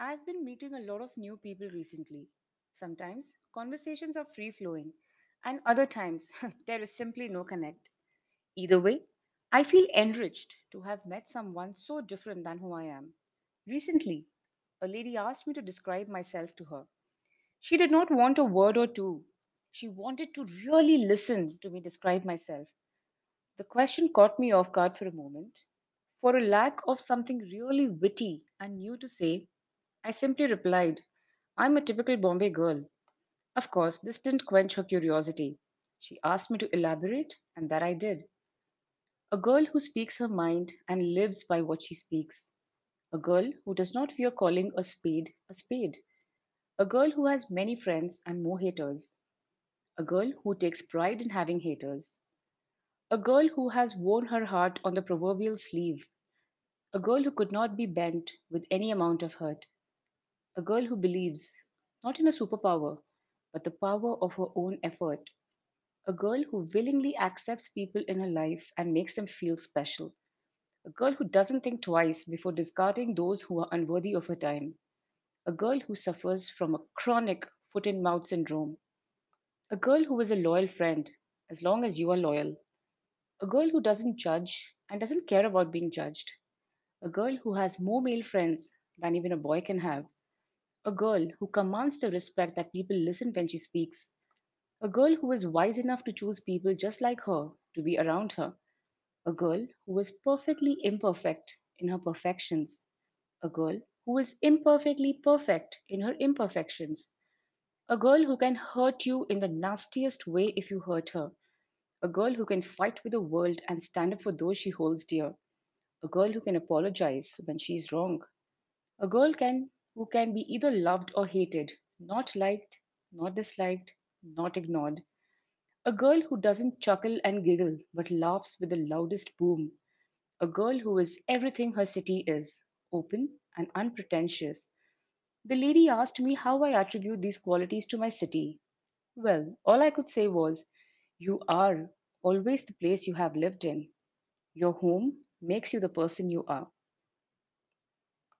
I've been meeting a lot of new people recently. Sometimes conversations are free flowing, and other times there is simply no connect. Either way, I feel enriched to have met someone so different than who I am. Recently, a lady asked me to describe myself to her. She did not want a word or two. She wanted to really listen to me describe myself. The question caught me off guard for a moment. For a lack of something really witty and new to say, I simply replied, I'm a typical Bombay girl. Of course, this didn't quench her curiosity. She asked me to elaborate, and that I did. A girl who speaks her mind and lives by what she speaks. A girl who does not fear calling a spade a spade. A girl who has many friends and more haters. A girl who takes pride in having haters. A girl who has worn her heart on the proverbial sleeve. A girl who could not be bent with any amount of hurt. A girl who believes, not in a superpower, but the power of her own effort. A girl who willingly accepts people in her life and makes them feel special. A girl who doesn't think twice before discarding those who are unworthy of her time. A girl who suffers from a chronic foot and mouth syndrome. A girl who is a loyal friend, as long as you are loyal. A girl who doesn't judge and doesn't care about being judged. A girl who has more male friends than even a boy can have. A girl who commands the respect that people listen when she speaks. A girl who is wise enough to choose people just like her to be around her. A girl who is perfectly imperfect in her perfections. A girl who is imperfectly perfect in her imperfections. A girl who can hurt you in the nastiest way if you hurt her. A girl who can fight with the world and stand up for those she holds dear. A girl who can apologize when she is wrong. A girl can who can be either loved or hated, not liked, not disliked, not ignored. A girl who doesn't chuckle and giggle but laughs with the loudest boom. A girl who is everything her city is open and unpretentious. The lady asked me how I attribute these qualities to my city. Well, all I could say was, You are always the place you have lived in. Your home makes you the person you are.